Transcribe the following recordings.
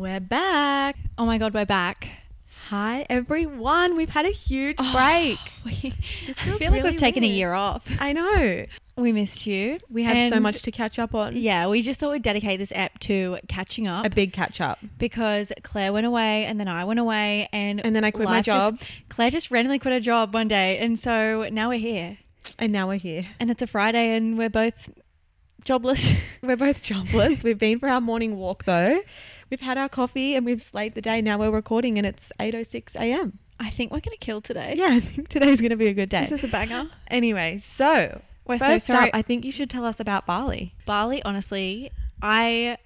We're back. Oh my god, we're back. Hi, everyone. We've had a huge oh, break. We, This I feel like we've taken a year off. I know. We missed you. We have so much to catch up on. Yeah, we just thought we'd dedicate this app to catching up A big catch up. because Clare went away and then I went away and And then I quit my life just- job. Clare just randomly quit her job one day and so now we're here And now we're here. and it's a Friday and we're both jobless. We're both jobless. we've been for our morning walk though. We've had our coffee and we've slayed the day. Now we're recording and it's 8.06 a.m. I think we're gonna kill today. Yeah, I think today's going to be a good day. This is a banger. Anyway, so We're first so sorry. up, I think you should tell us about Bali. Bali, honestly, I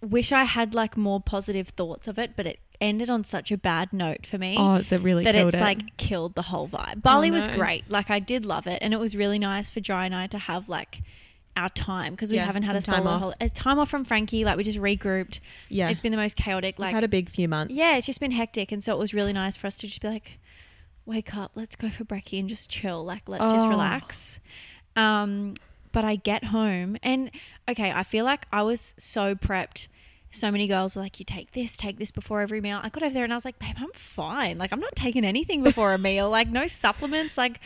wish I had like more positive thoughts of it, but it ended on such a bad note for me. Oh, it's a really that it's it. Oh, like killed the whole vibe. Bali oh, was no. great. Like I did love it, and it was really nice for Jai and I to have like our time because we Yeah, haven't had a time off. hol- a time off from Frankie. Like we just regrouped. yeah, It's been the most chaotic. We've Like had a big few months. yeah, it's just been hectic, and so it was really nice for us to just be like, wake up, let's go for brekkie and just chill. Like let's just Oh. relax. Um, but I get home and okay, I feel like I was so prepped. So many girls were like, "You take this, take this before every meal." I got over there and I was like, "Babe, I'm fine. Like, I'm not taking anything before a meal. Like, no supplements. Like,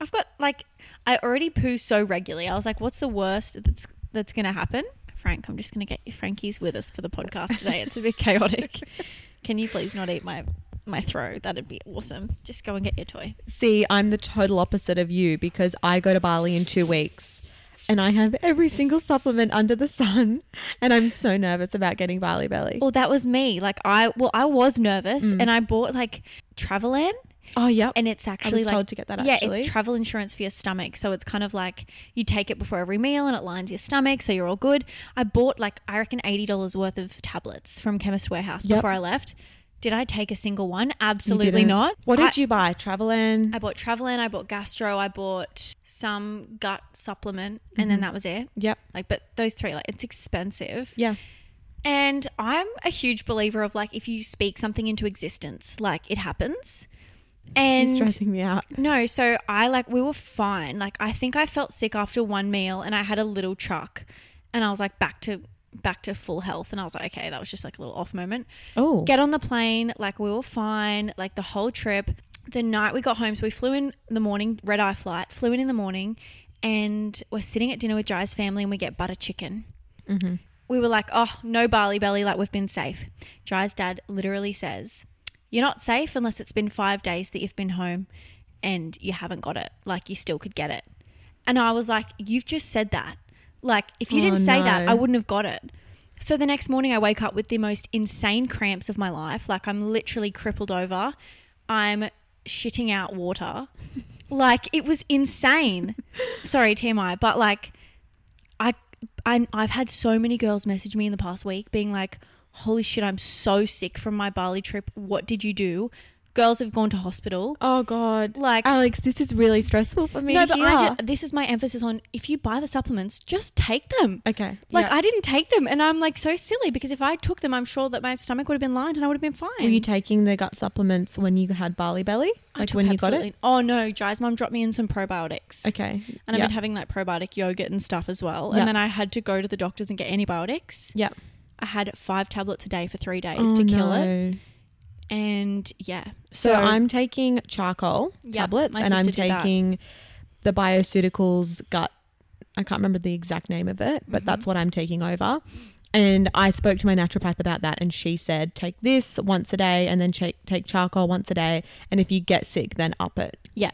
I've got like, I already poo so regularly. I was like, what's the worst that's that's gonna happen?" Frank, I'm just gonna get you. Frankie's with us for the podcast today. It's a bit chaotic. Can you please not eat my my throat? That'd be awesome. Just go and get your toy. See, I'm the total opposite of you because I go to Bali in two weeks and I have every single supplement under the sun and I'm so nervous about getting Bali belly. Well, that was me. Like I, well, I was nervous, Mm. and I bought like Travelan, Oh, yep. and it's actually was like told to get that, Yeah, it's travel insurance for your stomach. So it's kind of like you take it before every meal, and it lines your stomach, so you're all good. I bought like I reckon eighty dollars worth of tablets from Chemist Warehouse Yep. before I left. Did I take a single one? Absolutely not. What I- did you buy? Travelan. I bought Travelan. I bought Gastro, I bought some gut supplement, and then mm-hmm. that was it. Yep. Like, but those three, like, it's expensive. Yeah. And I'm a huge believer of like, if you speak something into existence, like it happens. You're And stressing me out. no, so I like, we were fine. Like, I think I felt sick after one meal and I had a little chuck and I was like, back to, back to full health. And I was like, okay, that was just like a little off moment Oh. get on the plane like we were fine like the whole trip the night we got home so we flew in the morning red eye flight flew in in the morning and we're sitting at dinner with Jai's family and we get butter chicken Mhm. we were like oh no Bali belly like we've been safe Jai's dad literally says you're not safe unless it's been five days that you've been home and you haven't got it like you still could get it and I was like you've just said that like if you Oh, didn't say that. I wouldn't have got it so the next morning, I wake up with the most insane cramps of my life. Like I'm literally crippled over. I'm shitting out water. like it was insane. Sorry, TMI, but like I, I I've had so many girls message me in the past week being like, "Holy shit, I'm so sick from my Bali trip. What did you do?" Girls have gone to hospital. Oh, God. Like Alex, this is really stressful for me no, but hear. I just, this is my emphasis on if you buy the supplements, just take them. okay. Like yeah. I didn't take them, and I'm like so silly because if I took them, I'm sure that my stomach would have been lined and I would have been fine. Were you taking the gut supplements when you had Bali belly? I Like took when you got it? Oh no, Jai's mum dropped me in some probiotics, Okay. and I've yeah. been having like probiotic yogurt and stuff as well. Yeah. And then I had to go to the doctors and get antibiotics. Yeah. I had five tablets a day for three days Oh, to kill it, and yeah. So, I'm taking charcoal tablets and I'm did that. taking the Bioceuticals gut. I can't remember the exact name of it, but Mm-hmm. that's what I'm taking over. And I spoke to my naturopath about that, and she said take this once a day, and then take take charcoal once a day. And if you get sick, then up it. yeah,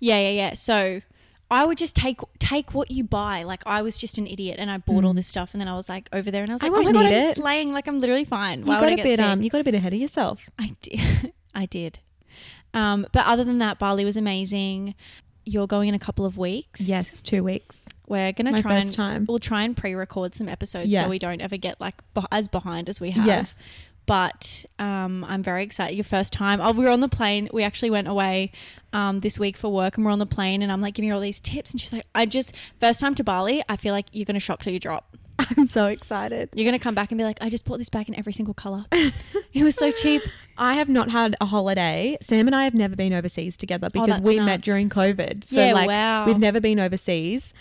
yeah, yeah, yeah. So. I would just take take what you buy. Like I was just an idiot, and I bought all this stuff, and then I was like over there, and I was Mm. I like, "Oh my god, I'm it. slaying! Like I'm literally fine." You Why would got I a get bit sick? um, you got a bit ahead of yourself. I did. I did. Um, but other than that, Bali was amazing. You're going in a couple of weeks. Yes, two weeks. we're gonna My try and time. we'll try and pre-record some episodes Yeah. so we don't ever get like beh- as behind as we have. Yeah. But um, I'm very excited. Your first time. Oh, we were on the plane. We actually went away um, this week for work, and we're on the plane, and I'm like giving her all these tips, and she's like, "I just first time to Bali. I feel like you're gonna shop till you drop." I'm so excited. You're gonna come back and be like, I just bought this bag in every single color. it was so cheap. I have not had a holiday. Sam and I have never been overseas together because Oh, we met during COVID. So Yeah, like wow. we've never been overseas.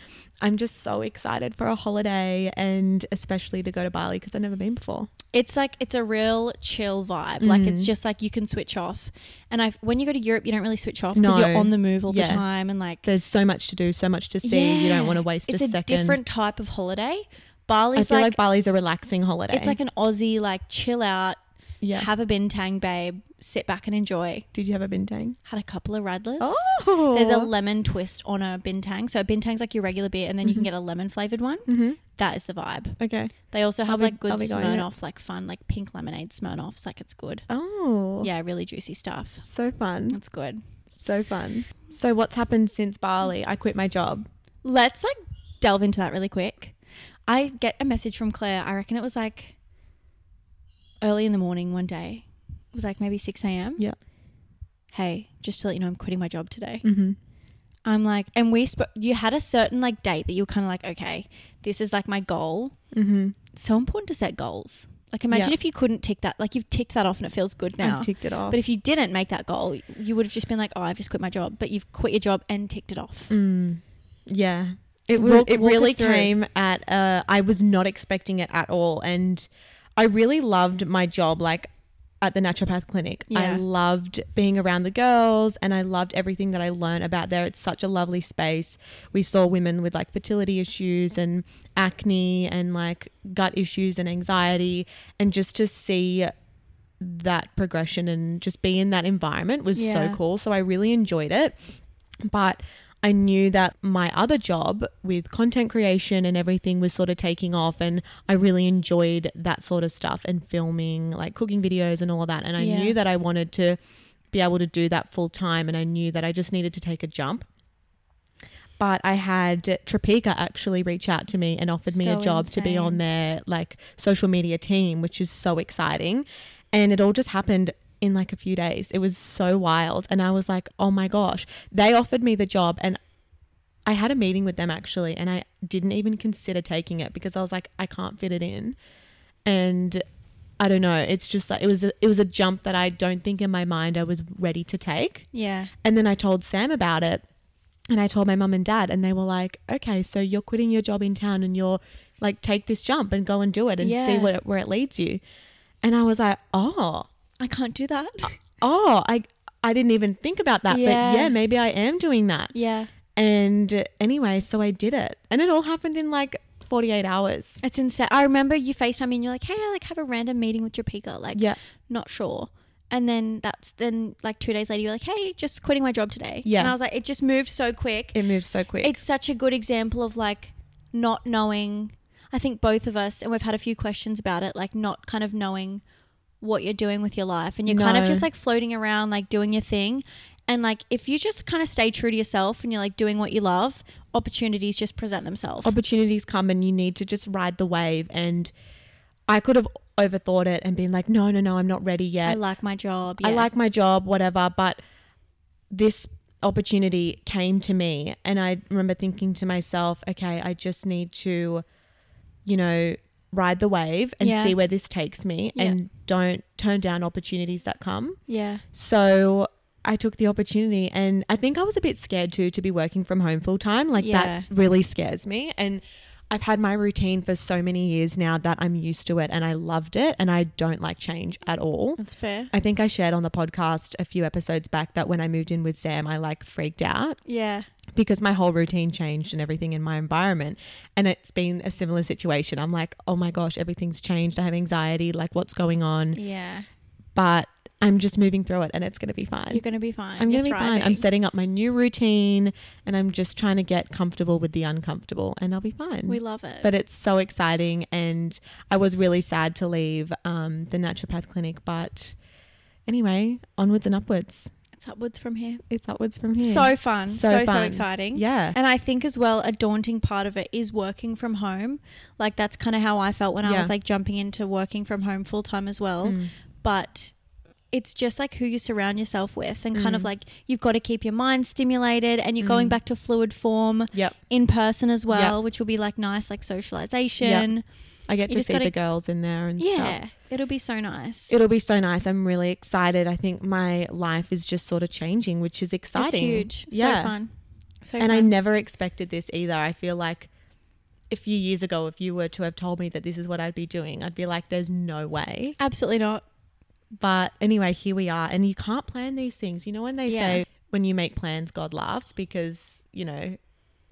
I'm just so excited for a holiday and especially to go to Bali because I've never been before. It's like it's a real chill vibe. Like it's Mhm. just like you can switch off. And I, when you go to Europe, you don't really switch off because you're on the move all Yeah. the time and like There's so much to do, so much to see. You don't want to Yeah. waste It's a a, second. different type of holiday. I Bali's feel like, like, Bali's a relaxing holiday. it's like an Aussie like chill out, yeah. have a bintang, babe, sit back and enjoy. Did you have a bintang? Had a couple of radlers. Oh, There's a lemon twist on a bintang. So a bintang's like your regular beer, and then you can get a lemon flavored one. hmm That is the vibe. Okay. They also have be- like good Smirnoff, like fun, like pink lemonade Smirnoffs. Like it's good. Oh, Yeah, really juicy stuff. So fun. That's good. So fun. So what's happened since Bali? I quit my job. Let's like delve into that really quick. I get a message from Clare. I reckon it was like early in the morning one day. It was like maybe 6 a.m. Yeah. Hey, just to let you know, I'm quitting my job today. Mm-hmm. I'm like, and we spoke, you had a certain like date that you were kind of like, okay, this is like my goal. Mm-hmm. So important to set goals. Like, imagine Yeah. if you couldn't tick that, like, you've ticked that off and it feels good now. I've ticked it off. But if you didn't make that goal, you would have just been like, oh, I've just quit my job. But you've quit your job and ticked it off. Mm, yeah. It Walk- it walk really came at uh I was not expecting it at all and I really loved my job like at the naturopath clinic. I loved being around the girls and I loved everything that I learned about there. It's such a lovely space. We saw women with like fertility issues and acne and like gut issues and anxiety and just to see that progression and just be in that environment was Yeah. so cool. So I really enjoyed it. But I knew that my other job with content creation and everything was sort of taking off, and I really enjoyed that sort of stuff and filming, like cooking videos and all of that. And I Yeah. knew that I wanted to be able to do that full time, and I knew that I just needed to take a jump. But I had Tropeaka actually reach out to me and offered me a So job to be on their like social media team, which is so exciting. And it all just happened in like a few days. It was so wild. And I was like, oh my gosh. They offered me the job and I had a meeting with them actually and I didn't even consider taking it because I was like, I can't fit it in. And I don't know. It's just like it was a, it was a jump that I don't think in my mind I was ready to take. Yeah. And then I told Sam about it and I told my mum and dad and they were like, "Okay, so you're quitting your job in town and you're like take this jump and go and do it and see Yeah. where where it leads you." And I was like, "Oh, I can't do that. oh, I I didn't even think about that, Yeah. but yeah, maybe I am doing that." Yeah. And uh, anyway, so I did it. And it all happened in like 48 hours. It's insane. I remember you FaceTime me and you're like, hey, I like have a random meeting with Tropeaka. Like, Yeah. not sure. And then that's then like two days later, you're like, hey, just quitting my job today. Yeah. And I was like, it just moved so quick. It moved so quick. It's such a good example of like not knowing. I think both of us, and we've had a few questions about it, like not kind of knowing what you're doing with your life. And you're kind of just like floating around, like doing your thing. And like if you just kind of stay true to yourself and you're like doing what you love, opportunities just present themselves. opportunities come and you need to just ride the wave and I could have overthought it and been like, "No, no, no, I'm not ready yet." I like my job. I like my job, whatever. But this opportunity came to me, and I remember thinking to myself, okay, I just need to, you know, ride the wave and Yeah. see where this takes me Yeah. and don't turn down opportunities that come. Yeah. So I took the opportunity and I think I was a bit scared too to be working from home full time. Like Yeah. that really scares me. And I've had my routine for so many years now that I'm used to it and I loved it and I don't like change at all. That's fair. I think I shared on the podcast a few episodes back that when I moved in with Sam, I like freaked out Yeah. because my whole routine changed and everything in my environment. And it's been a similar situation. I'm like, oh my gosh, everything's changed. I have anxiety. Like, what's going on? Yeah. But I'm just moving through it and it's going to be fine. You're going to be fine. I'm going to be fine. I'm setting up my new routine and I'm just trying to get comfortable with the uncomfortable and I'll be fine. We love it. but it's so exciting and I was really sad to leave um, the naturopath clinic. But anyway, onwards and upwards. it's upwards from here. It's upwards from here. So fun. So So, so, exciting. yeah. And I think as well, a daunting part of it is working from home. Like that's kind of how I felt when I was like jumping into working from home full time as well. Mm. But it's just like who you surround yourself with and kind of Mm. like you've got to keep your mind stimulated and you're going Mm. back to fluid form Yep. in person as well, which will be like nice like socialization. I get You to see gotta- the girls in there and stuff. Yeah. It'll be so nice. It'll be so nice. I'm really excited. I think my life is just sort of changing, which is exciting. it's huge. Yeah. So fun. So and I never expected this either. I feel like a few years ago, if you were to have told me that this is what I'd be doing, I'd be like, there's no way. absolutely not. But anyway, here we are. And you can't plan these things. You know, when they Yeah. say when you make plans, God laughs because, you know,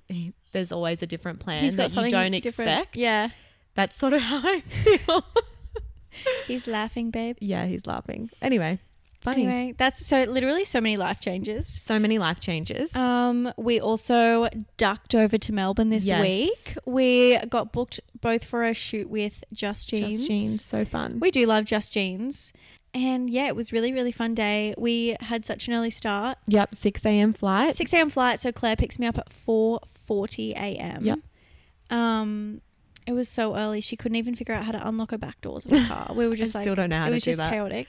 he- there's always a different plan He's that you don't different. expect. Yeah. That's sort of how I feel. He's laughing, babe. yeah, he's laughing. Anyway, funny. Anyway, that's so literally so many life changes. So many life changes. Um, we also ducked over to Melbourne this Yes. week. We got booked both for a shoot with Just Jeans. Just jeans. So fun. We do love Just Jeans. And yeah, it was really, really fun day. We had such an early start. Yep, 6 a.m. flight. 6 a.m. flight, so Clare picks me up at 4.40 a.m. Yep. Um, it was so early. She couldn't even figure out how to unlock her back doors of the car. We were just like, still don't know how it to was do just that. chaotic.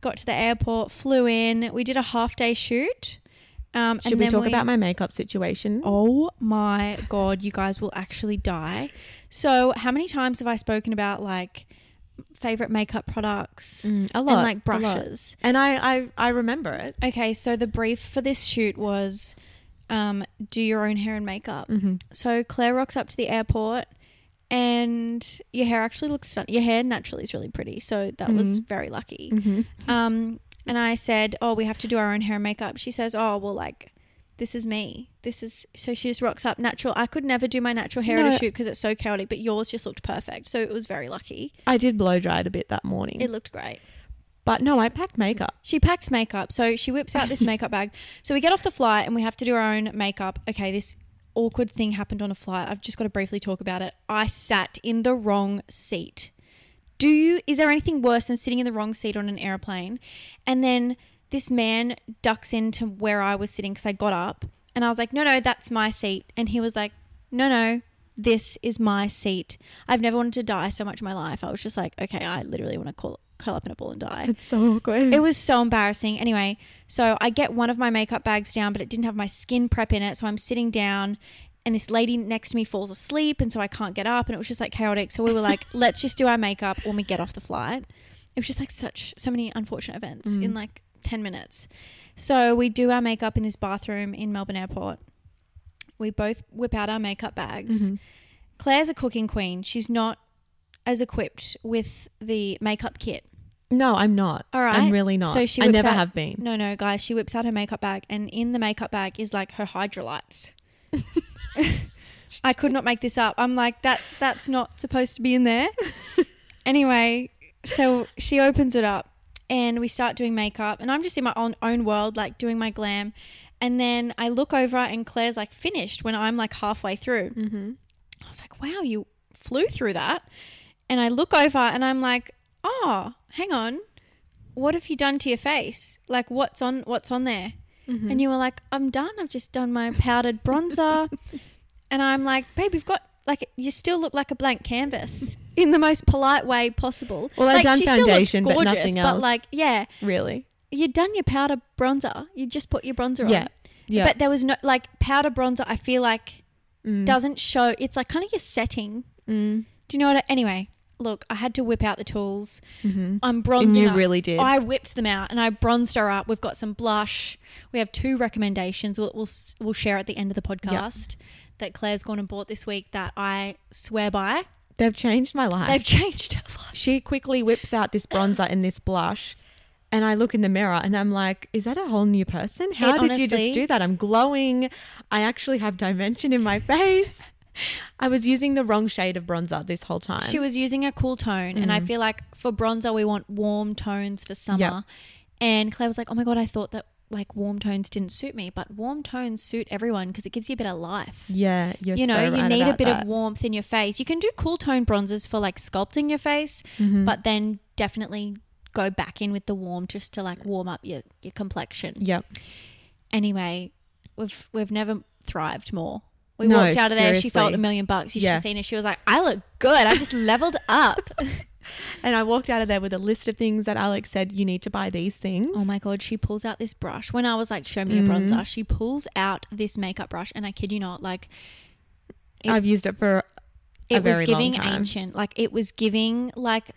Got to the airport, flew in. We did a half day shoot. Um, Should and we then talk about my makeup situation? Oh my god, you guys will actually die. So, how many times have I spoken about like favorite makeup products Mm, a and lot. like brushes? And I, I, I remember it. Okay, so the brief for this shoot was um, do your own hair and makeup. Mm-hmm. So Clare rocks up to the airport, and your hair actually looks stunning. Your hair naturally is really pretty, so that was Mhm. very lucky. Mm-hmm. Um, and I said, "Oh, we have to do our own hair and makeup." She says, "Oh, well, like." This is me. This is so she just rocks up natural. I could never do my natural hair at a shoot because it's so chaotic, but yours just looked perfect. So it was very lucky. I did blow dried a bit that morning. It looked great. but no, I packed makeup. She packs makeup. So she whips out this makeup bag. So we get off the flight and we have to do our own makeup. Okay, this awkward thing happened on a flight. I've just got to briefly talk about it. I sat in the wrong seat. Do you is there anything worse than sitting in the wrong seat on an airplane? And then this man ducks into where I was sitting because I got up and I was like, "No, no, that's my seat." And he was like, "No, no, this is my seat." I've never wanted to die so much in my life. I was just like, "Okay, I literally want to call curl up in a ball and die." It's so awkward. It was so embarrassing. Anyway, so I get one of my makeup bags down, but it didn't have my skin prep in it. So I'm sitting down and this lady next to me falls asleep. And so I can't get up. And it was just like chaotic. So we were like, let's just do our makeup when we get off the flight. It was just like such, so many unfortunate events Mm. in like 10 minutes. So we do our makeup in this bathroom in Melbourne Airport. We both whip out our makeup bags. Mhm. Clare's a cooking queen. She's not as equipped with the makeup kit. No, I'm not. All right. I'm really not. So she I never out- have been. No, no, guys. She whips out her makeup bag, and in the makeup bag is like her hydrolytes. I could not make this up. I'm like that. That's not supposed to be in there. anyway, so she opens it up, and we start doing makeup, and I'm just in my own own world, like doing my glam, and then I look over, and Clare's like finished when I'm like halfway through. Mm-hmm. I was like, wow, you flew through that. And I look over and I'm like, oh, hang on. What have you done to your face? Like what's on what's on there? Mm-hmm. And you were like, I'm done. I've just done my powdered bronzer. and I'm like, babe, we've got like you still look like a blank canvas in the most polite way possible. Well, I've done she still looked foundation, but nothing else. But like, yeah, really? you'd done your powder bronzer. You just put your bronzer on. Yeah. Yeah. But there was no like powder bronzer. I feel like Mm. doesn't show. It's like kind of your setting. Mm. Do you know what? I, anyway, look, I had to whip out the tools. Mm-hmm. I'm And bronzing. you up. really did. I whipped them out and I bronzed her up. We've got some blush. We have two recommendations. We'll we'll, we'll share at the end of the podcast that Clare's gone and bought this week that I swear by. They've changed my life. They've changed her life. she quickly whips out this bronzer and this blush. And I look in the mirror and I'm like, is that a whole new person? How It did you just do that? I'm glowing. I actually have dimension in my face. I was using the wrong shade of bronzer this whole time. She was using a cool tone, and I Mm. feel like for bronzer we want warm tones for summer. Yep. And Clare was like, "Oh my god, I thought that like warm tones didn't suit me, but warm tones suit everyone because it gives you a bit of life." yeah, you're you know, so you right need a bit that. of warmth in your face. You can do cool tone bronzers for like sculpting your face, Mhm. but then definitely go back in with the warm just to like warm up your, your complexion. Yep. Anyway, we've we've never thrived more. We No, walked out of there, she felt a million bucks. You should Yeah. have seen her. She was like, I look good. I just leveled up. and I walked out of there with a list of things that Alex said you need to buy these things. Oh my god, she pulls out this brush. When I was like, show me a Mhm. bronzer, she pulls out this makeup brush, and I kid you not, like it- I've used it for a it was giving ancient. Like it was giving like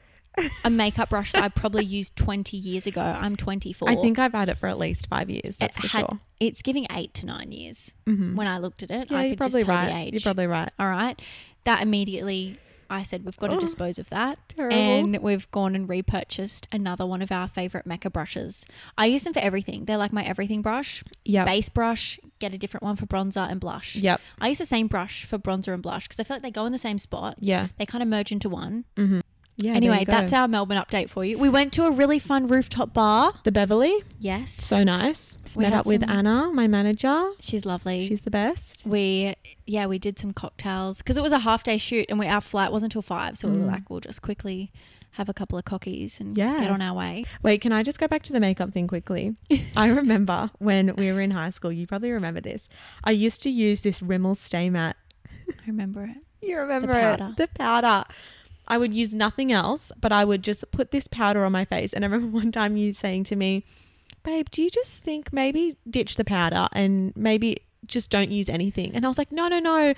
a makeup brush that I probably used 20 years ago. I'm 24. I think I've had it for at least five years. That's it for had, sure. it's giving eight to nine years. Mhm. When I looked at it, Yeah, I you're could probably just tell right. the age. You're probably right. All right. That immediately, I said, we've got to Oh, dispose of that. terrible. And we've gone and repurchased another one of our favorite Mecca brushes. I use them for everything. They're like my everything brush, Yep. base brush, get a different one for bronzer and blush. Yep. I use the same brush for bronzer and blush because I feel like they go in the same spot. Yeah. They kind of merge into one. Mm-hmm. Yeah. anyway, that's our Melbourne update for you. We went to a really fun rooftop bar. the Beverly. Yes. So nice. We Met had up with some- Anna, my manager. She's lovely. She's the best. we yeah we did some cocktails because it was a half day shoot and we our flight wasn't till five so we were Mm. like we'll just quickly have a couple of cockies and Yeah. get on our way Wait, can I just go back to the makeup thing quickly? I remember when we were in high school, you probably remember this. I used to use this Rimmel Stay Matte. i remember it You remember powder. it? The powder. I would use nothing else, but I would just put this powder on my face. And I remember one time you saying to me, Babe, do you just think maybe ditch the powder and maybe just don't use anything? And I was like, No, no, no.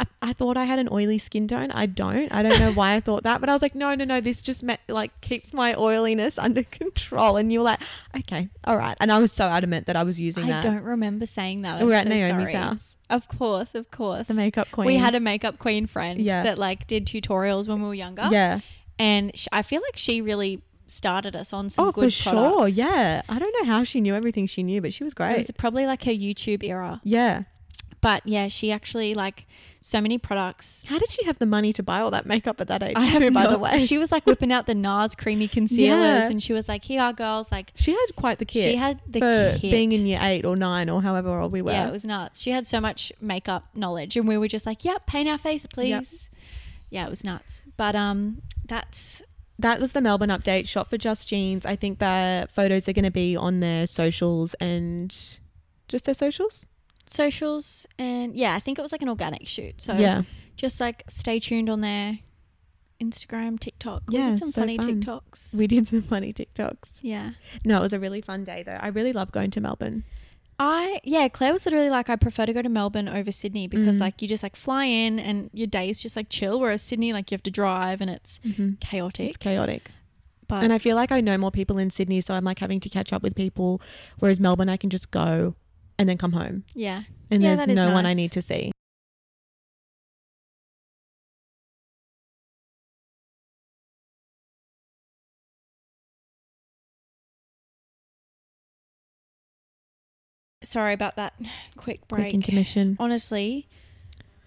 I, I thought I had an oily skin tone. I don't. I don't know why I thought that, but I was like, no, no, no. This just met, like keeps my oiliness under control. And you were like, okay, all right. And I was so adamant that I was using i that. I don't remember saying that we were I'm at so Naomi's sorry. house, of course of course the makeup queen. we had a makeup queen friend Yeah. that like did tutorials when we were younger yeah. and sh- i feel like she really started us on some Oh, good for sure. Yeah. I don't know how she knew everything she knew, but she was great. it was probably like her youtube era yeah. But yeah she actually like so many products How did she have the money to buy all that makeup at that age? I have too, by no- the way. She was like whipping out the NARS creamy concealers, Yeah. and she was like, "Here are girls." Like She had quite the kit she had the kit. being in year eight or nine or however old we were. yeah, it was nuts. She had so much makeup knowledge, and we were just like, "Yep, paint our face, please." Yep. Yeah, it was nuts. But um, that's that was the Melbourne update. Shop for Just Jeans. I think the photos are going to be on their socials and just their socials. Socials, and yeah, I think it was like an organic shoot. So yeah, just like stay tuned on their Instagram, TikTok. We Yeah, did some so funny fun. TikToks. we did some funny TikToks. yeah. No, it was a really fun day though. I really love going to Melbourne. I yeah, Clare was literally like, I prefer to go to Melbourne over Sydney because Mhm. like you just like fly in and your day is just like chill. Whereas Sydney, like you have to drive and it's Mm-hmm. chaotic. It's chaotic. but and I feel like I know more people in Sydney, so I'm like having to catch up with people. Whereas Melbourne, I can just go and then come home, yeah, and Yeah, there's no one I need to see. sorry about that quick break. Quick intermission. Honestly,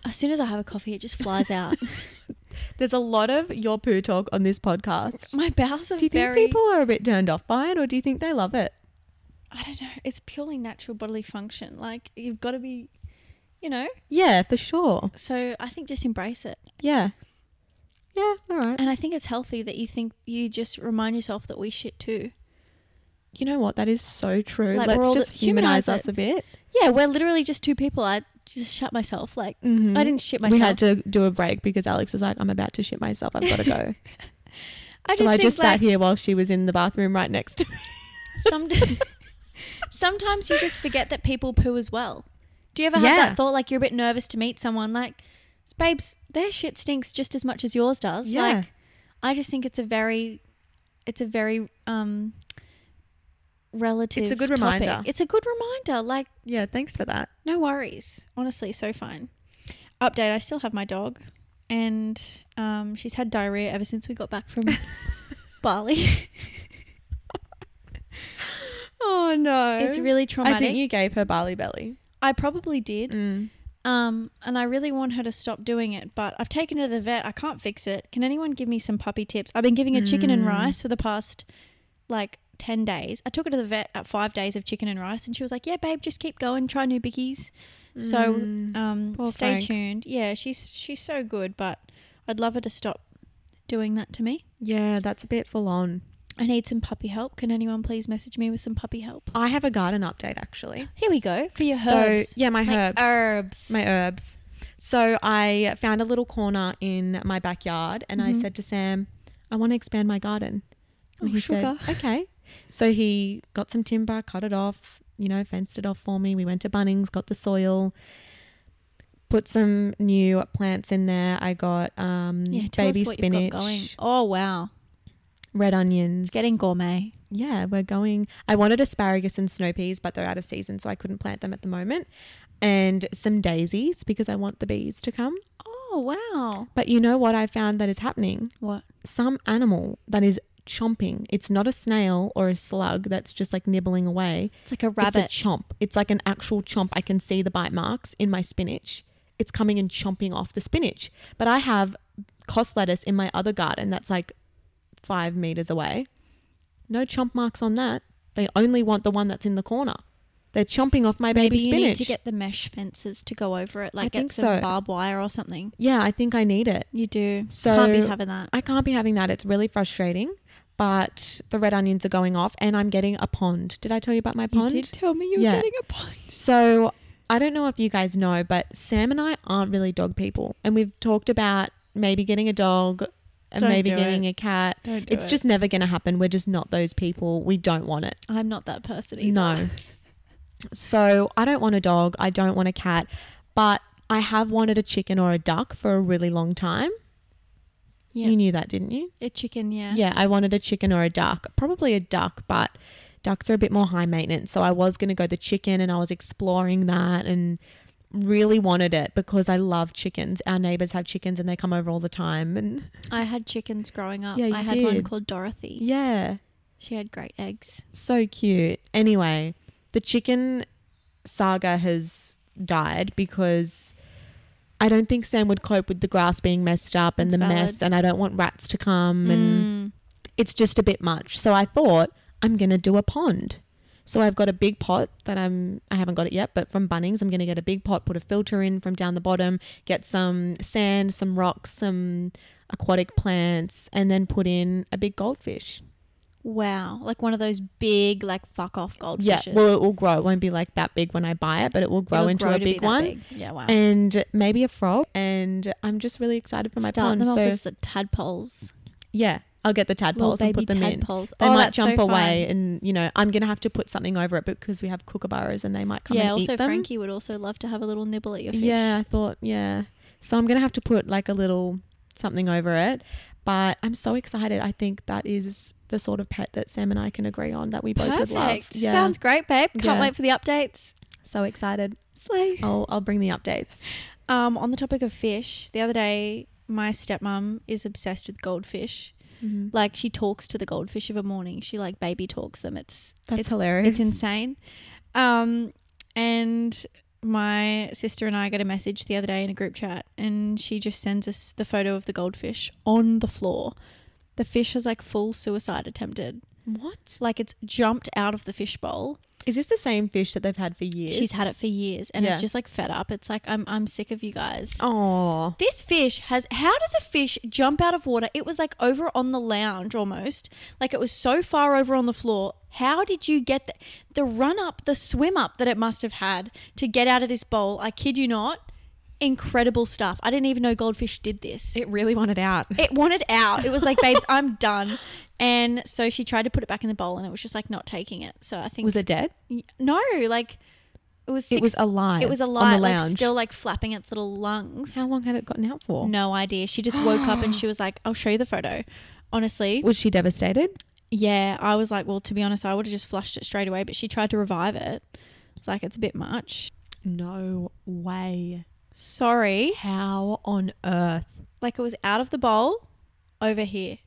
as soon as I have a coffee, it just flies out. There's a lot of your poo talk on this podcast. My bowels are Do you think very. people are a bit turned off by it, or do you think they love it? I don't know. It's purely natural bodily function. Like you've got to be, you know. Yeah, for sure. So I think just embrace it. Yeah. Yeah, all right. And I think it's healthy that you think you just remind yourself that we shit too. You know what? That is so true. Like, Let's just humanize, humanize us a bit. Yeah, we're literally just two people. I just shut myself. Like Mhm. I didn't shit myself. We had to do a break because Alex was like, "I'm about to shit myself. I've got to go." I so I think, just like, sat here while she was in the bathroom right next to me. Some, sometimes you just forget that people poo as well. Do you ever have Yeah. that thought like you're a bit nervous to meet someone like, babes, their shit stinks just as much as yours does. Yeah. Like, I just think it's a very, it's a very um relative. It's a good topic. reminder. It's a good reminder. Like, Yeah, thanks for that. no worries. Honestly, so fine. Update: I still have my dog, and um, she's had diarrhea ever since we got back from Bali. Oh no, it's really traumatic. I think you gave her Bali belly. I probably did. Mm. Um, and I really want her to stop doing it, but I've taken her to the vet. I can't fix it. Can anyone give me some puppy tips? I've been giving her chicken and Mm. rice for the past like 10 days. I took her to the vet at five days of chicken and rice, and she was like, Yeah, babe, just keep going, try new bickies. So, Mm. um, stay Frank. tuned. Yeah, she's she's so good, but I'd love her to stop doing that to me. yeah, that's a bit full on. I need some puppy help. Can anyone please message me with some puppy help? I have a garden update actually. Here we go for your So herbs. yeah, my Like herbs. Herbs. my herbs. So I found a little corner in my backyard and I Mhm. said to Sam, I want to expand my garden. And Oh, he sugar. said, okay. So he got some timber, cut it off, you know, fenced it off for me. We went to Bunnings, got the soil, put some new plants in there. I got um, Yeah, baby spinach. Oh wow, red onions. it's getting gourmet. yeah, we're going. I wanted asparagus and snow peas, but they're out of season, so I couldn't plant them at the moment. And some daisies because I want the bees to come. Oh wow. But you know what I found that is happening? What? Some animal that is chomping. It's not a snail or a slug that's just like nibbling away. It's like a rabbit. It's a chomp. It's like an actual chomp. I can see the bite marks in my spinach. It's coming and chomping off the spinach. But I have cos lettuce in my other garden that's like five meters away. No chomp marks on that. They only want the one that's in the corner. They're chomping off my baby Maybe you spinach. need to get the mesh fences to go over it, like I get think some so. barbed wire or something. yeah, I think I need it. You do. So- Can't be having that. I can't be having that. It's really frustrating. But the red onions are going off, and I'm getting a pond. Did I tell you about my pond? You did tell me you were Yeah. getting a pond. So I don't know if you guys know, but Sam and I aren't really dog people, and we've talked about maybe getting a dog and Don't maybe getting a cat. Don't do It's just never going to happen. We're just not those people. We don't want it. I'm not that person either. No. So I don't want a dog. I don't want a cat, but I have wanted a chicken or a duck for a really long time. Yeah. You knew that, didn't you? A chicken, yeah. Yeah, I wanted a chicken or a duck. Probably a duck, but ducks are a bit more high maintenance. So I was going to go the chicken and I was exploring that and really wanted it because I love chickens. Our neighbors have chickens and they come over all the time. And I had chickens growing up. Yeah, I had one called Dorothy. yeah, She had great eggs. so cute. Anyway, the chicken saga has died because I don't think Sam would cope with the grass being messed up and That's the valid. mess. And I don't want rats to come and Mm. it's just a bit much. So I thought I'm gonna do a pond. So I've got a big pot that I'm I haven't got it yet, but from Bunnings I'm gonna get a big pot, put a filter in from down the bottom, get some sand, some rocks, some aquatic plants, and then put in a big goldfish. Wow. Like one of those big, like, fuck off goldfishes. Yeah, well it will grow. It won't be like that big when I buy it, but it will grow It'll into grow a to big that one. big. Yeah, wow. And maybe a frog. And I'm just really excited for my Start pond. them off So as the tadpoles. yeah, I'll get the tadpoles and put them in. tadpoles. They oh, might that's so jump fun. away, and you know I'm gonna have to put something over it because we have kookaburras and they might come Yeah, and also eat them. Frankie would also love to have a little nibble at your fish. Yeah, I thought yeah. So I'm gonna have to put like a little something over it, but I'm so excited. I think that is the sort of pet that Sam and I can agree on that we both would love. Perfect. Yeah, Sounds great, babe. Can't Yeah. wait for the updates. so excited. Slay. I'll I'll bring the updates. Um, on the topic of fish, the other day my stepmom is obsessed with goldfish. Mhm. Like she talks to the goldfish of a morning. She like baby talks them. It's That's it's, hilarious. it's insane. Um, and my sister and I got a message the other day in a group chat, and she just sends us the photo of the goldfish on the floor. The fish has like full suicide attempted. What Like it's jumped out of the fish bowl. Is this? The same fish that they've had for years? She's had it for years, and Yeah. it's just like fed up. It's like I'm I'm sick of you guys. Oh, This fish has. How does a fish jump out of water? It was like over on the lounge almost. Like it was so far over on the floor. How did you get the, the run up, the swim up that it must have had to get out of this bowl? I kid you not. Incredible stuff. I didn't even know goldfish did this. it really wanted out. It wanted out. It was like, babes, I'm done. And so she tried to put it back in the bowl and it was just like not taking it. So I think Was it dead? no, like it was six, it was alive. it was alive, like still like flapping its little lungs. How long had it gotten out for? No idea. She just woke up and she was like, I'll show you the photo. Honestly, Was she devastated? yeah, I was like, well, to be honest, I would have just flushed it straight away, but she tried to revive it. It's like, it's a bit much. No way. Sorry. How on earth? Like, it was out of the bowl over here.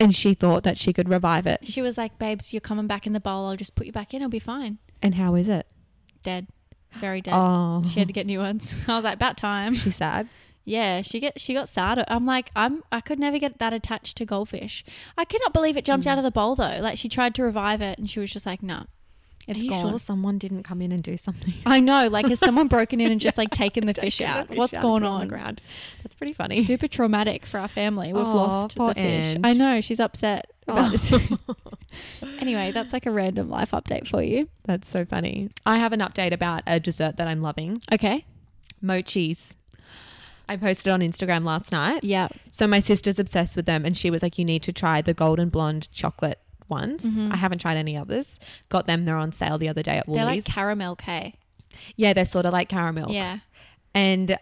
And she thought that she could revive it. She was like, babes, you're coming back in the bowl. I'll just put you back in. It'll be fine. And how is it? Dead. Very dead. Oh, She had to get new ones. I was like, about time. she's sad. Yeah, she get she got sad. I'm like, I'm I could never get that attached to goldfish. I cannot believe it jumped Mm. out of the bowl though. Like she tried to revive it and she was just like, nah, it's Are you gone. sure someone didn't come in and do something? I know. Like, has someone broken in and just like taken the fish Taken the out? fish What's out going from on? the ground? That's pretty funny. Super traumatic for our family. We've Aw, lost the fish. Ange. I know she's upset about Oh. this. anyway, that's like a random life update for you. That's so funny. I have an update about a dessert that I'm loving. Okay. Mochis. I posted on Instagram last night. Yeah. So my sister's obsessed with them, and she was like, "You need to try the golden blonde chocolate ones." Mhm. I haven't tried any others. Got them. They're on sale the other day at Woolies. They're like caramel K. yeah, they're sort of like caramel. Yeah. And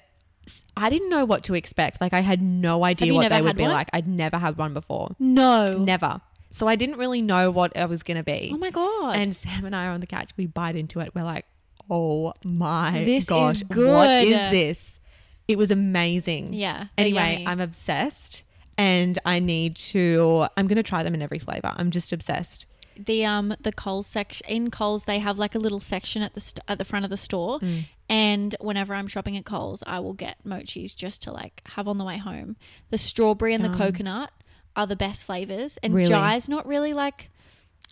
I didn't know what to expect. Like I had no idea what they would be one? like. I'd never had one before. No. Never. So I didn't really know what it was gonna be. Oh my god. And Sam and I are on the couch. We bite into it. We're like, oh my This is gosh, what good. is this? It was amazing. yeah. Anyway. I'm obsessed and I need to, I'm going to try them in every flavor. I'm just obsessed. the um the Coles section in Coles they have like a little section at the st- at the front of the store Mm. and whenever I'm shopping at Coles I will get mochis just to like have on the way home. The strawberry and the coconut are the best flavors and Really? Jai's not really like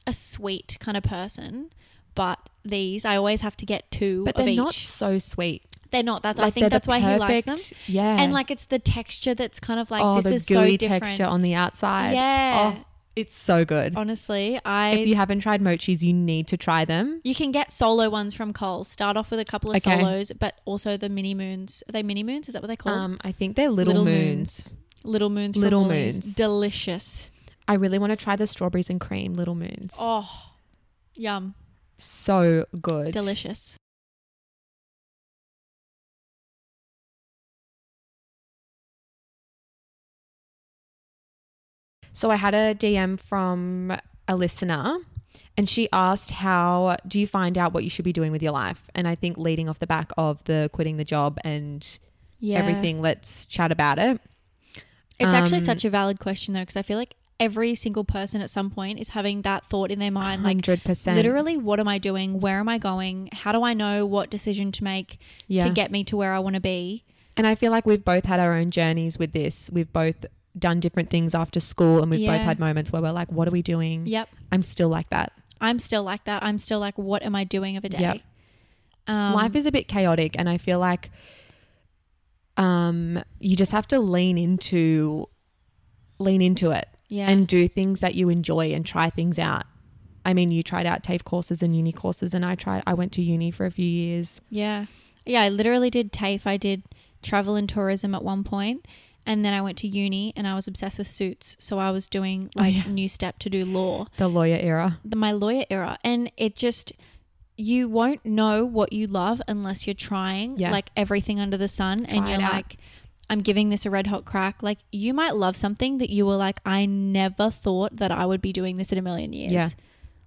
a sweet kind of person, but these I always have to get two But of they're each. not so sweet. they're not. That's I think that's why he likes them. Yeah. And like it's the texture that's kind of like oh, this the is gooey so different. texture on the outside. Yeah. Oh, it's so good. Honestly, I if you haven't tried mochis, you need to try them. You can get solo ones from Coles. Start off with a couple of Okay. solos, but also the mini moons. Are they mini moons? Is that what they call Um, I think they're little, Little moons. Little moons. Little Woolies. Moons. Delicious. I really want to try the strawberries and cream little moons. Oh, yum. So good. Delicious. So I had a DM from a listener and she asked how do you find out what you should be doing with your life? And I think leading off the back of the quitting the job and Yeah. everything, let's chat about it. It's actually Um, such a valid question though, because I feel like every single person at some point is having that thought in their mind, like 100%. literally, what am I doing? Where am I going? How do I know what decision to make yeah. to get me to where I want to be? and I feel like we've both had our own journeys with this. We've both done different things after school and we've both had moments where we're like, what are we doing? Yep. I'm still like that. I'm still like that. I'm still like, what am I doing of a day? Yep. Um, life is a bit chaotic and i feel like um you just have to lean into lean into it yeah. and do things that you enjoy and try things out i mean you tried out TAFE courses and uni courses and i tried i went to uni for a few years Yeah. Yeah, I literally did TAFE. I did travel and tourism at one point, and then I went to uni and I was obsessed with suits. So I was doing Oh, like yeah. new step to do law, the lawyer era the, my lawyer era, and it just you won't know what you love unless you're trying Yeah. like everything under the sun and you're like, out. I'm giving this a red hot crack. Like you might love something that you were like I never thought that I would be doing this in a million years. Yeah.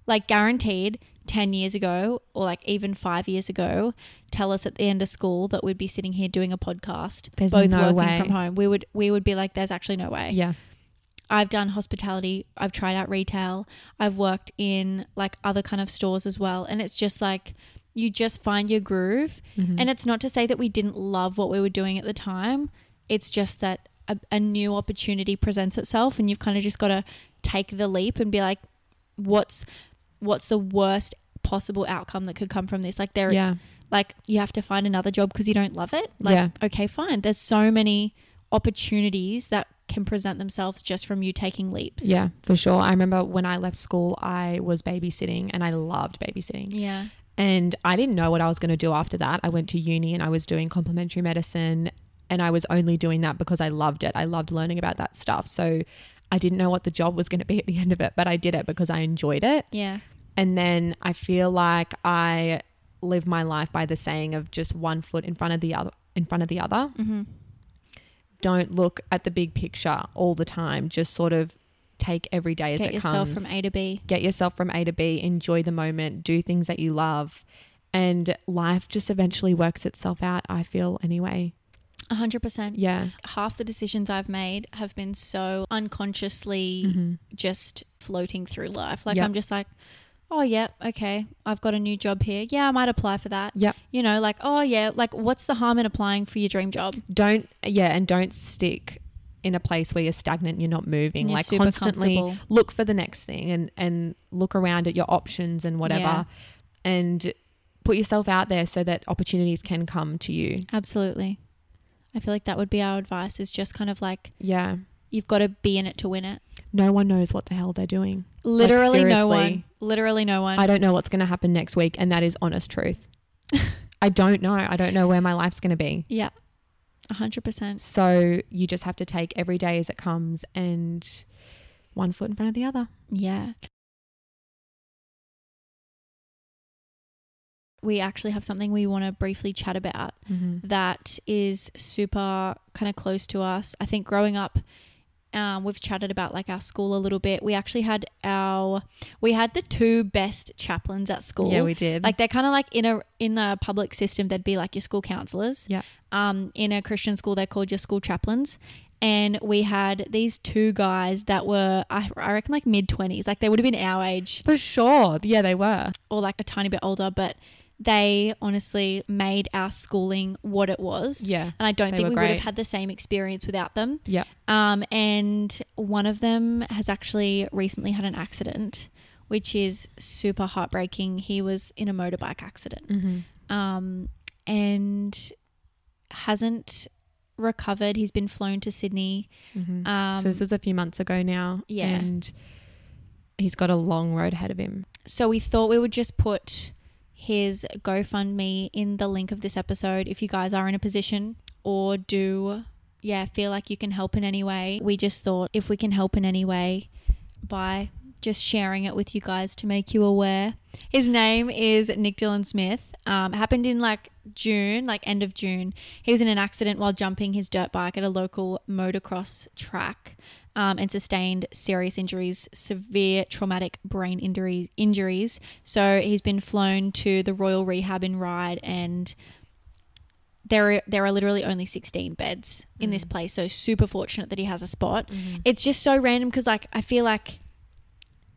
Like guaranteed 10 years ago or like even 5 years ago tell us at the end of school that we'd be sitting here doing a podcast There's both no working way. from home. We would we would be like there's actually no way. yeah I've done hospitality, I've tried out retail, I've worked in like other kind of stores as well and it's just like you just find your groove Mhm. and it's not to say that we didn't love what we were doing at the time. It's just that a, a new opportunity presents itself and you've kind of just got to take the leap and be like what's what's the worst possible outcome that could come from this? Like there yeah like you have to find another job because you don't love it. Like Yeah. okay, fine. There's so many opportunities that can present themselves just from you taking leaps. yeah for sure i remember when i left school i was babysitting and i loved babysitting Yeah. And I didn't know what I was going to do after that. I went to uni and I was doing complementary medicine and I was only doing that because I loved it. I loved learning about that stuff. So I didn't know what the job was going to be at the end of it, but I did it because I enjoyed it. Yeah. And then I feel like I live my life by the saying of just one foot in front of the other in front of the other. Mm-hmm. Don't look at the big picture all the time. Just sort of take every day as Get it comes. Get yourself from A to B. get yourself from A to B, enjoy the moment, do things that you love, and life just eventually works itself out. I feel anyway. A hundred percent. Yeah. Half the decisions I've made have been so unconsciously Mhm. just floating through life. Like Yep. I'm just like, oh yeah, okay, I've got a new job here. Yeah, I might apply for that. Yeah. You know, like oh yeah, like what's the harm in applying for your dream job? Don't yeah, and don't stick in a place where you're stagnant, you're not moving. You're like constantly look for the next thing and and look around at your options and whatever Yeah. and put yourself out there so that opportunities can come to you. Absolutely. I feel like that would be our advice. Is just kind of like Yeah. you've got to be in it to win it. No one knows what the hell they're doing. Literally no one. Literally no one. I don't know what's going to happen next week and that is honest truth. I don't know. I don't know where my life's going to be. yeah. A hundred percent. So you just have to take every day as it comes and one foot in front of the other. Yeah. We actually have something we want to briefly chat about Mm-hmm. that is super kind of close to us. I think growing up, um, we've chatted about like our school a little bit. We actually had our, we had the two best chaplains at school. Yeah, we did. like they're kind of like in a in a public system they'd be like your school counselors Yeah. um in a christian school they're called your school chaplains and we had these two guys that were i, I reckon like mid-20s like they would have been our age for sure. Yeah, they were. or like a tiny bit older but they honestly made our schooling what it was Yeah. and i don't think we would have had the same experience without them Yeah. um, and one of them has actually recently had an accident, which is super heartbreaking. He was in a motorbike accident Mm-hmm. um, and hasn't recovered. He's been flown to Sydney. Mm-hmm. Um, so this was a few months ago now. Yeah. And he's got a long road ahead of him. so we thought we would just put his GoFundMe in the link of this episode if you guys are in a position or do, yeah, feel like you can help in any way. We just thought if we can help in any way by just sharing it with you guys to make you aware. His name is Nick Dylan Smith. Um, happened in like June, like end of June. He was in an accident while jumping his dirt bike at a local motocross track um, and sustained serious injuries, severe traumatic brain injury, injuries. So he's been flown to the Royal Rehab in Ryde, and there are, there are literally only 16 beds in this place. So super fortunate that he has a spot. It's just so random because like I feel like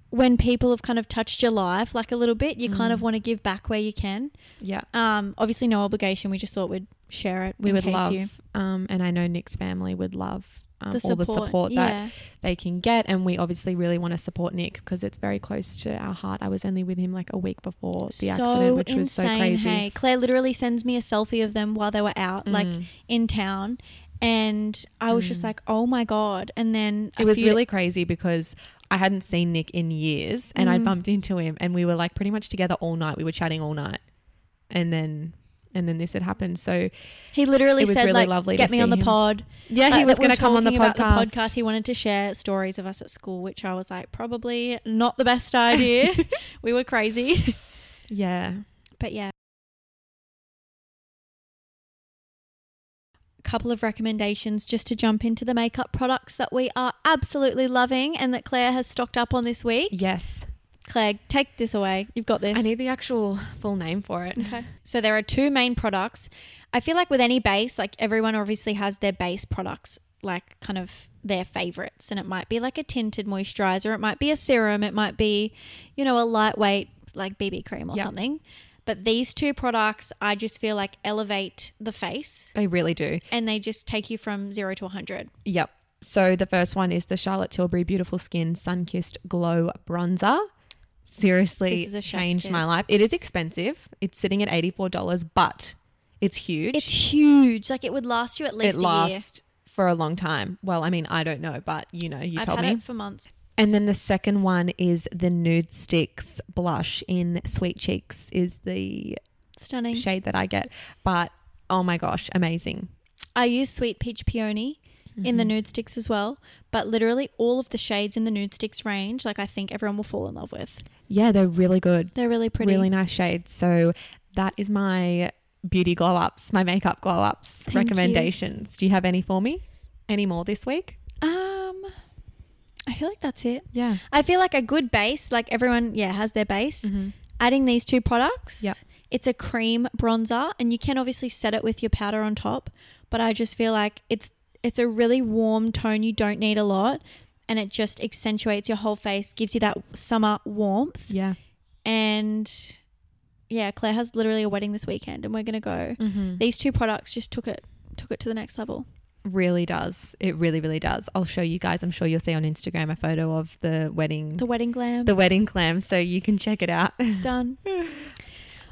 when people have kind of touched your life like a little bit, you kind of want to give back where you can. Yeah. Um, obviously no obligation. We just thought we'd share it. We would case love, you um, and I know Nick's family would love um, the all the support. that yeah. they can get. And we obviously really want to support Nick because it's very close to our heart. I was only with him like a week before the accident, which was so crazy. Hey, Clare literally sends me a selfie of them while they were out, like Mm. in town, and I was just Mm. like, "Oh my god!" And then it was really crazy because I hadn't seen Nick in years and I Mm. bumped into him and we were like pretty much together all night. We were chatting all night. And then and then this had happened. So he literally said, really "Like, lovely get me on the him. pod." yeah, Like, he was going to come on the podcast. the podcast. He wanted to share stories of us at school, which I was like, probably not the best idea. we were crazy, Yeah. but yeah. A couple of recommendations just to jump into the makeup products that we are absolutely loving and that Clare has stocked up on this week. Yes. Clare, take this away. You've got this. I need the actual full name for it. Okay. So there are two main products. I feel like with any base, like everyone obviously has their base products, like kind of their favorites. And it might be like a tinted moisturizer, it might be a serum, it might be, you know, a lightweight like BB cream or Yep. something. But these two products, I just feel like elevate the face They really do. and they just take you from zero to 100. Yep. So the first one is the Charlotte Tilbury Beautiful Skin Sun Kissed Glow Bronzer. Seriously This is a chef's changed my life. It is expensive. It's sitting at $84, but it's huge. It's huge. Like it would last you at least it a year. lasts for a long time. Well, I mean, I don't know, but you know, you I've told had me. it for months. And then the second one is the Nudestix blush in Sweet Cheeks is the Stunning. shade that I get. But oh my gosh, amazing. I use Sweet Peach Peony in the Mm-hmm. Nudestix as well, but literally all of the shades in the Nudestix range, like I think everyone will fall in love with. Yeah, they're really good. They're really pretty. Really nice shades. So that is my beauty glow ups, my makeup glow ups Thank you. recommendations. Do you have any for me? Any more this week? Um, I feel like that's it. Yeah. I feel like a good base, like everyone, yeah, has their base. Mm-hmm. Adding these two products, Yeah. it's a cream bronzer, and you can obviously set it with your powder on top. But I just feel like it's it's a really warm tone. You don't need a lot, and it just accentuates your whole face, gives you that summer warmth. Yeah. And yeah, Clare has literally a wedding this weekend, and we're gonna go. Mm-hmm. These two products just took it took it to the next level. Really does. It really, really does. I'll show you guys. I'm sure you'll see on Instagram a photo of the wedding, The wedding glam the wedding clam, so you can check it out. done.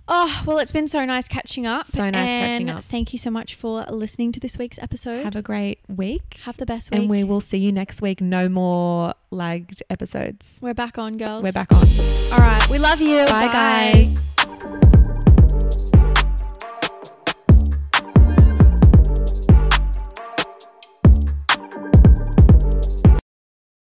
Oh well, it's been so nice catching up. So nice catching up. Thank you so much for listening to this week's episode. Have, a great week. Have the best week. And we will see you next week. No more lagged episodes. We're back on, girls. We're back on. All right. We love you. Bye, guys.